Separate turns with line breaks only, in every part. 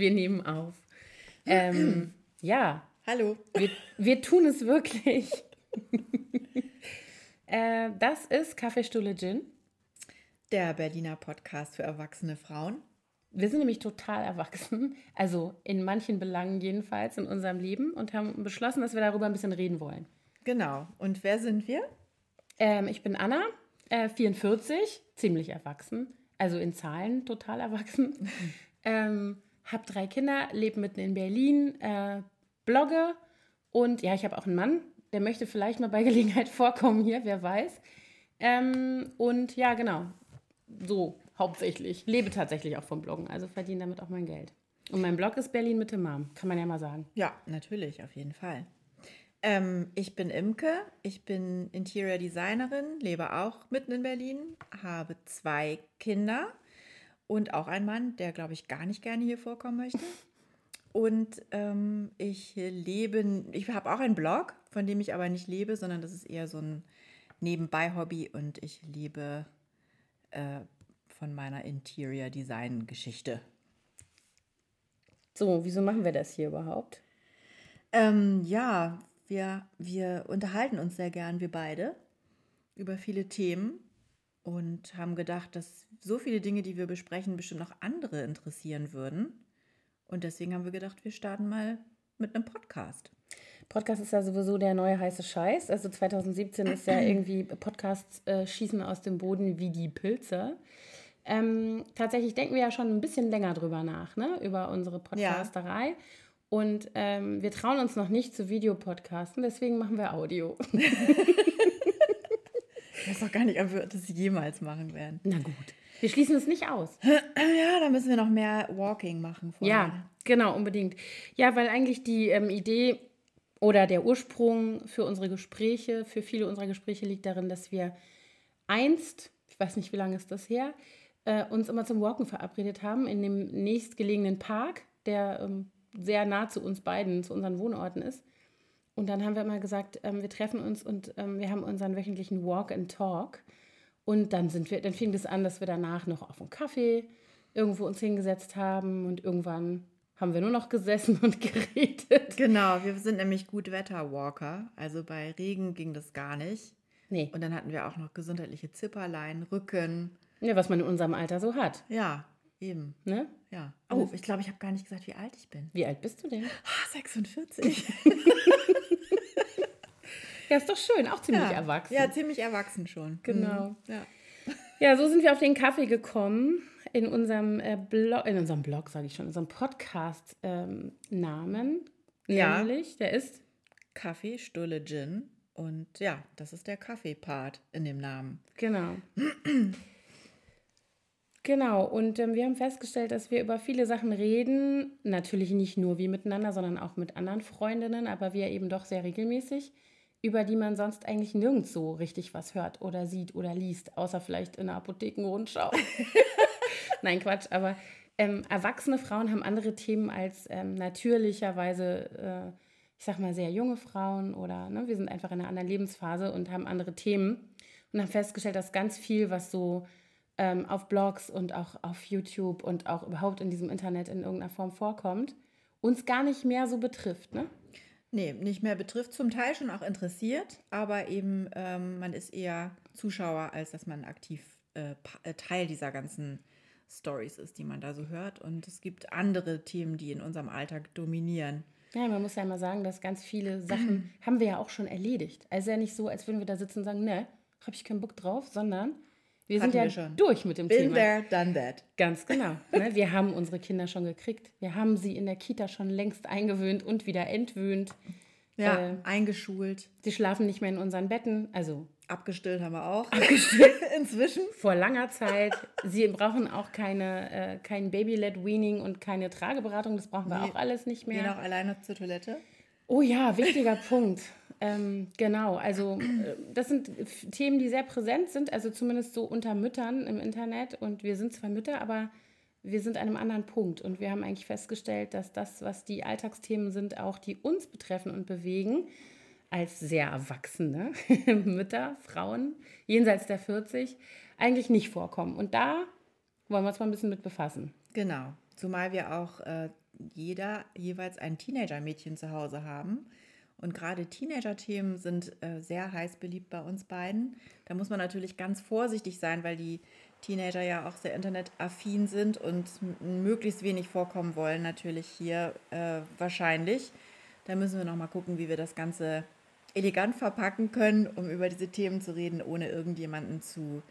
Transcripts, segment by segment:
Wir nehmen auf. Ähm, ja,
Hallo.
wir, wir tun es wirklich. äh, das ist Kaffeestuhle Gin.
Der Berliner Podcast für erwachsene Frauen.
Wir sind nämlich total erwachsen, also in manchen Belangen jedenfalls in unserem Leben und haben beschlossen, dass wir darüber ein bisschen reden wollen.
Genau. Und wer sind wir?
Ähm, ich bin Anna, äh, 44, ziemlich erwachsen, also in Zahlen total erwachsen. ähm, hab drei Kinder, lebe mitten in Berlin, äh, blogge und ja, ich habe auch einen Mann, der möchte vielleicht mal bei Gelegenheit vorkommen hier, wer weiß. Ähm, und ja, genau, so hauptsächlich. Lebe tatsächlich auch vom Bloggen, also verdiene damit auch mein Geld. Und mein Blog ist Berlin Mitte Mom, kann man ja mal sagen.
Ja, natürlich, auf jeden Fall. Ähm, ich bin Imke, ich bin Interior Designerin, lebe auch mitten in Berlin, habe zwei Kinder und auch einen Mann, der, glaube ich, gar nicht gerne hier vorkommen möchte. Und ähm, ich lebe, ich habe auch einen Blog, von dem ich aber nicht lebe, sondern das ist eher so ein Nebenbei-Hobby und ich lebe äh, von meiner Interior Design Geschichte.
So, wieso machen wir das hier überhaupt?
Ähm, ja, wir, wir unterhalten uns sehr gern, wir beide, über viele Themen und haben gedacht, dass so viele Dinge, die wir besprechen, bestimmt noch andere interessieren würden. Und deswegen haben wir gedacht, wir starten mal mit einem Podcast.
Podcast ist ja sowieso der neue heiße Scheiß. Also 2017 ist ja irgendwie Podcasts äh, schießen aus dem Boden wie die Pilze. Ähm, tatsächlich denken wir ja schon ein bisschen länger drüber nach, ne? über unsere Podcasterei. Und ähm, wir trauen uns noch nicht zu Videopodcasten, deswegen machen wir Audio.
Ich weiß auch gar nicht, ob wir das jemals machen werden.
Na gut. Wir schließen es nicht aus.
Ja, da müssen wir noch mehr Walking machen. Vorher.
Ja, genau, unbedingt. Ja, weil eigentlich die ähm, Idee oder der Ursprung für unsere Gespräche, für viele unserer Gespräche liegt darin, dass wir einst, ich weiß nicht, wie lange ist das her, äh, uns immer zum Walken verabredet haben in dem nächstgelegenen Park, der ähm, sehr nah zu uns beiden, zu unseren Wohnorten ist. Und dann haben wir immer gesagt, ähm, wir treffen uns und ähm, wir haben unseren wöchentlichen Walk and Talk. Und dann sind wir, dann fing das an, dass wir danach noch auf einen Kaffee irgendwo uns hingesetzt haben und irgendwann haben wir nur noch gesessen und geredet.
Genau, wir sind nämlich Gutwetter-Walker. Also bei Regen ging das gar nicht.
Nee,
Und dann hatten wir auch noch gesundheitliche Zipperlein, Rücken.
ja, was man in unserem Alter so hat.
Ja, eben.
Ne?
Ja. Oh, ich glaube, ich habe gar nicht gesagt, wie alt ich bin.
Wie alt bist du denn?
Ah, 46.
Ja, ist doch schön, auch ziemlich
ja.
erwachsen.
Ja, ziemlich erwachsen schon.
Genau.
Mhm. Ja.
Ja, so sind wir auf den Kaffee gekommen in unserem äh, Blog, in unserem Blog sage ich schon, in unserem Podcast-Namen.
Ja.
Nämlich, der ist
Kaffee, Stulle, Gin. Und ja, das ist der Kaffee-Part in dem Namen.
Genau. Genau, und ähm, wir haben festgestellt, dass wir über viele Sachen reden. Natürlich nicht nur wir miteinander, sondern auch mit anderen Freundinnen, aber wir eben doch sehr regelmäßig, über die man sonst eigentlich nirgends so richtig was hört oder sieht oder liest, außer vielleicht in der Apothekenrundschau. Nein, Quatsch, aber ähm, erwachsene Frauen haben andere Themen als ähm, natürlicherweise, äh, ich sag mal, sehr junge Frauen oder ne, wir sind einfach in einer anderen Lebensphase und haben andere Themen und haben festgestellt, dass ganz viel, was so ähm, auf Blogs und auch auf YouTube und auch überhaupt in diesem Internet in irgendeiner Form vorkommt, uns gar nicht mehr so betrifft. Ne?
Nee, nicht mehr betrifft, zum Teil schon auch interessiert, aber eben ähm, man ist eher Zuschauer, als dass man aktiv äh, äh, Teil dieser ganzen Stories ist, die man da so hört. Und es gibt andere Themen, die in unserem Alltag dominieren.
Ja, man muss ja mal sagen, dass ganz viele Sachen haben wir ja auch schon erledigt. Also ja nicht so, als würden wir da sitzen und sagen, ne, habe ich keinen Bock drauf, sondern wir sind ja
wir
durch mit dem
Been
Thema.
there, done that.
Ganz genau. Ne? Wir haben unsere Kinder schon gekriegt. Wir haben sie in der Kita schon längst eingewöhnt und wieder entwöhnt.
Ja,
Äh.
eingeschult,
Sie schlafen nicht mehr in unseren Betten, also
abgestillt haben wir auch.
Abgestillt.
Inzwischen.
vor langer Zeit. Sie brauchen auch keine, äh, kein Baby-led Weaning und keine Trageberatung. Das brauchen wir
Nee.
auch alles nicht
Gehen
mehr.
auch alleine zur Toilette.
Oh ja, wichtiger Punkt. Ähm, genau, also äh, das sind Themen, die sehr präsent sind, also zumindest so unter Müttern im Internet. Und wir sind zwar Mütter, aber wir sind an einem anderen Punkt. Und wir haben eigentlich festgestellt, dass das, was die Alltagsthemen sind, auch die uns betreffen und bewegen, als sehr erwachsene Mütter, Frauen jenseits der 40, eigentlich nicht vorkommen. Und da wollen wir uns mal ein bisschen mit befassen.
Genau. Zumal wir auch äh, jeder jeweils ein Teenager-Mädchen zu Hause haben. Und gerade Teenager-Themen sind äh, sehr heiß beliebt bei uns beiden. Da muss man natürlich ganz vorsichtig sein, weil die Teenager ja auch sehr internetaffin sind und möglichst wenig vorkommen wollen, natürlich hier äh, wahrscheinlich. Da müssen wir nochmal gucken, wie wir das Ganze elegant verpacken können, um über diese Themen zu reden, ohne irgendjemanden zu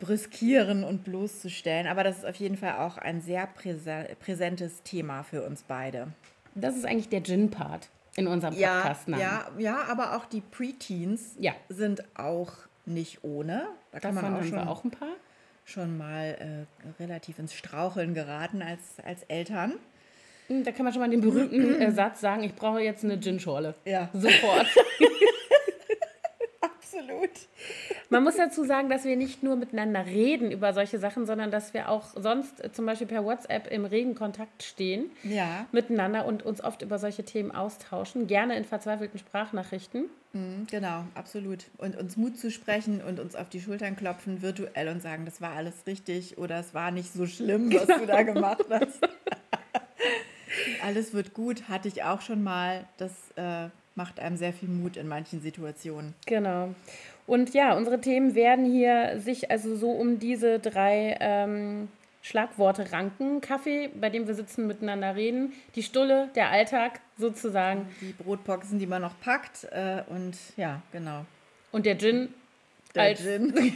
brüskieren und bloßzustellen. Aber das ist auf jeden Fall auch ein sehr präsentes Thema für uns beide.
Das ist eigentlich der Gin-Part in unserem Podcast.
Ja, ja, ja, aber auch die Preteens ja. sind auch nicht ohne.
Da kann Davon man auch schon, auch ein paar.
schon mal äh, relativ ins Straucheln geraten als, als Eltern.
Hm, da kann man schon mal den berühmten äh, Satz sagen, ich brauche jetzt eine Gin-Schorle.
Ja.
Sofort.
Absolut.
Man muss dazu sagen, dass wir nicht nur miteinander reden über solche Sachen, sondern dass wir auch sonst äh, zum Beispiel per WhatsApp im regen Kontakt stehen
ja.
miteinander und uns oft über solche Themen austauschen, gerne in verzweifelten Sprachnachrichten.
Mhm, genau, absolut. Und uns Mut zu sprechen und uns auf die Schultern klopfen virtuell und sagen, das war alles richtig oder es war nicht so schlimm, was du da gemacht hast. alles wird gut, hatte ich auch schon mal. Das äh, macht einem sehr viel Mut in manchen Situationen.
Genau. Und ja, unsere Themen werden hier sich also so um diese drei ähm, Schlagworte ranken. Kaffee, bei dem wir sitzen, miteinander reden. Die Stulle, der Alltag sozusagen.
Die Brotboxen, die man noch packt. Äh, und ja, genau.
Und der Gin.
Der als Gin.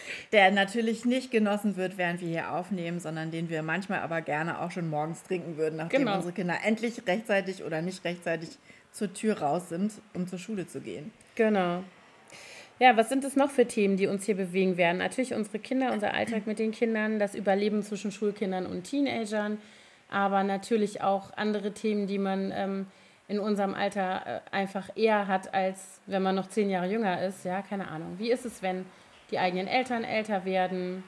der natürlich nicht genossen wird, während wir hier aufnehmen, sondern den wir manchmal aber gerne auch schon morgens trinken würden, nachdem genau. unsere Kinder endlich rechtzeitig oder nicht rechtzeitig zur Tür raus sind, um zur Schule zu gehen.
Genau. Ja, was sind es noch für Themen, die uns hier bewegen werden? Natürlich unsere Kinder, unser Alltag mit den Kindern, das Überleben zwischen Schulkindern und Teenagern, aber natürlich auch andere Themen, die man ähm, in unserem Alter äh, einfach eher hat, als wenn man noch zehn Jahre jünger ist. Ja, keine Ahnung. Wie ist es, wenn die eigenen Eltern älter werden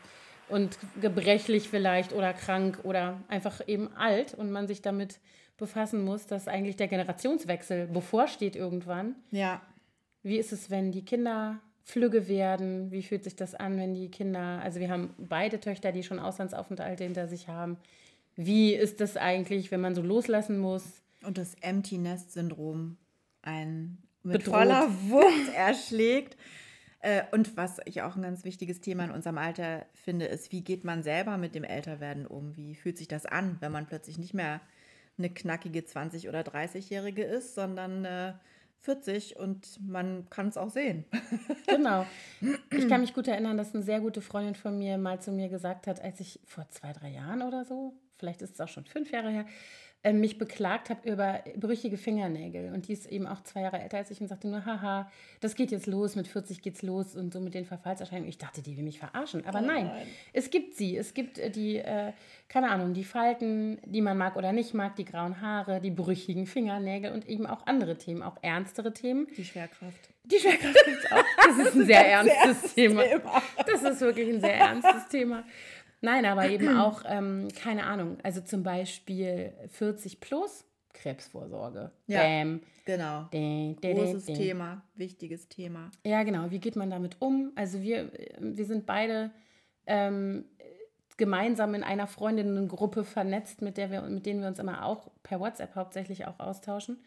und gebrechlich vielleicht oder krank oder einfach eben alt und man sich damit befassen muss, dass eigentlich der Generationswechsel bevorsteht irgendwann.
Ja.
Wie ist es, wenn die Kinder flügge werden? Wie fühlt sich das an, wenn die Kinder, also wir haben beide Töchter, die schon Auslandsaufenthalte hinter sich haben. Wie ist das eigentlich, wenn man so loslassen muss?
Und das Empty Nest Syndrom ein mit Bedroht. voller Wucht erschlägt. Äh, und was ich auch ein ganz wichtiges Thema in unserem Alter finde, ist, wie geht man selber mit dem Älterwerden um? Wie fühlt sich das an, wenn man plötzlich nicht mehr eine knackige 20- oder 30-Jährige ist, sondern äh, 40 und man kann es auch sehen.
Genau. Ich kann mich gut erinnern, dass eine sehr gute Freundin von mir mal zu mir gesagt hat, als ich vor zwei, drei Jahren oder so, vielleicht ist es auch schon fünf Jahre her, äh, mich beklagt habe über brüchige Fingernägel. Und die ist eben auch zwei Jahre älter als ich und sagte nur, haha, das geht jetzt los, mit 40 geht's los und so mit den Verfallserscheinungen. Ich dachte, die will mich verarschen. Aber oh nein, nein, es gibt sie. Es gibt äh, die, äh, keine Ahnung, die Falten, die man mag oder nicht mag, die grauen Haare, die brüchigen Fingernägel und eben auch andere Themen, auch ernstere Themen.
Die Schwerkraft.
Die Schwerkraft gibt es auch. Das ist ein sehr ernstes Thema. Thema. Das ist wirklich ein sehr ernstes Thema. Nein, aber eben auch, ähm, keine Ahnung, also zum Beispiel 40 plus Krebsvorsorge.
Ja, Bam. genau. Dä, dä, Großes dä, Thema, wichtiges Thema.
Ja, genau. Wie geht man damit um? Also wir, wir sind beide ähm, gemeinsam in einer Freundinnengruppe vernetzt, mit der wir, mit denen wir uns immer auch per WhatsApp hauptsächlich auch austauschen.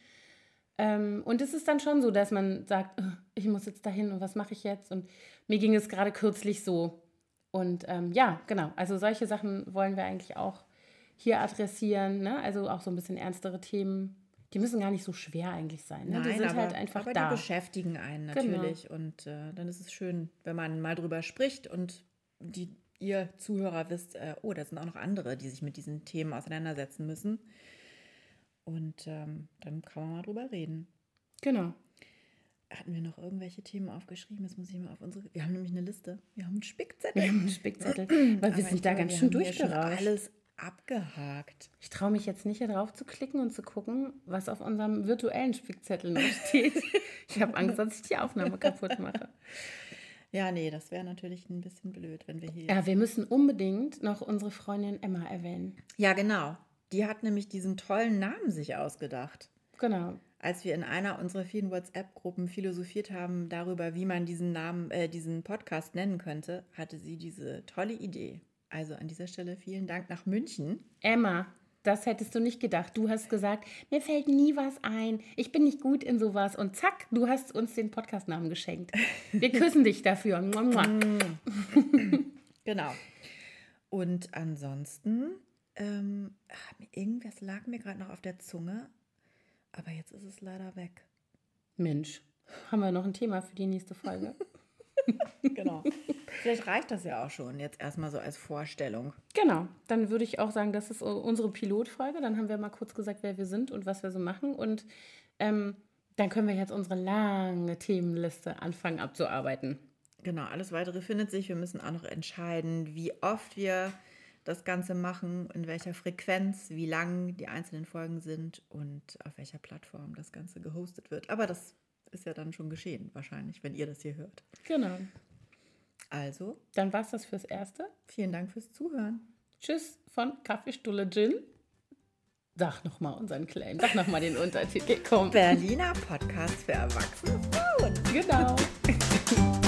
Ähm, und es ist dann schon so, dass man sagt, ich muss jetzt dahin und was mache ich jetzt? Und mir ging es gerade kürzlich so. Und ähm, ja, genau. Also solche Sachen wollen wir eigentlich auch hier adressieren. Ne? Also auch so ein bisschen ernstere Themen. Die müssen gar nicht so schwer eigentlich sein. Ne?
Nein,
die sind
aber,
halt einfach
aber
da.
die beschäftigen einen genau. natürlich. Genau. Und äh, dann ist es schön, wenn man mal drüber spricht und die, ihr Zuhörer wisst, äh, oh, da sind auch noch andere, die sich mit diesen Themen auseinandersetzen müssen. Und ähm, dann kann man mal drüber reden.
Genau.
Hatten wir noch irgendwelche Themen aufgeschrieben? Jetzt muss ich mal auf unsere. Wir haben nämlich eine Liste. Wir haben einen Spickzettel.
Wir haben einen Spickzettel. weil wir sind da ganz schön durchgerauscht.
alles abgehakt.
Ich traue mich jetzt nicht hier drauf zu klicken und zu gucken, was auf unserem virtuellen Spickzettel noch steht. ich habe Angst, dass ich die Aufnahme kaputt mache.
Ja, nee, das wäre natürlich ein bisschen blöd, wenn wir hier.
Ja, wir müssen unbedingt noch unsere Freundin Emma erwähnen.
Ja, genau. Die hat nämlich diesen tollen Namen sich ausgedacht.
Genau
als wir in einer unserer vielen WhatsApp-Gruppen philosophiert haben darüber, wie man diesen Namen, äh, diesen Podcast nennen könnte, hatte sie diese tolle Idee. Also an dieser Stelle vielen Dank nach München.
Emma, das hättest du nicht gedacht. Du hast gesagt, mir fällt nie was ein. Ich bin nicht gut in sowas. Und zack, du hast uns den Podcastnamen geschenkt. Wir küssen dich dafür.
genau. Und ansonsten, ähm, irgendwas lag mir gerade noch auf der Zunge, aber jetzt ist es leider weg.
Mensch, haben wir noch ein Thema für die nächste Folge?
genau. Vielleicht reicht das ja auch schon jetzt erstmal so als Vorstellung.
Genau, dann würde ich auch sagen, das ist unsere Pilotfolge. Dann haben wir mal kurz gesagt, wer wir sind und was wir so machen. Und ähm, dann können wir jetzt unsere lange Themenliste anfangen abzuarbeiten.
Genau, alles weitere findet sich. Wir müssen auch noch entscheiden, wie oft wir das Ganze machen, in welcher Frequenz, wie lang die einzelnen Folgen sind und auf welcher Plattform das Ganze gehostet wird. Aber das ist ja dann schon geschehen, wahrscheinlich, wenn ihr das hier hört.
Genau.
Also.
Dann war es das fürs Erste.
Vielen Dank fürs Zuhören.
Tschüss von Kaffeestulle Gin. Sag nochmal unseren Claim, sag nochmal den Untertitel. Komm.
Berliner Podcast für erwachsene Frauen.
Genau.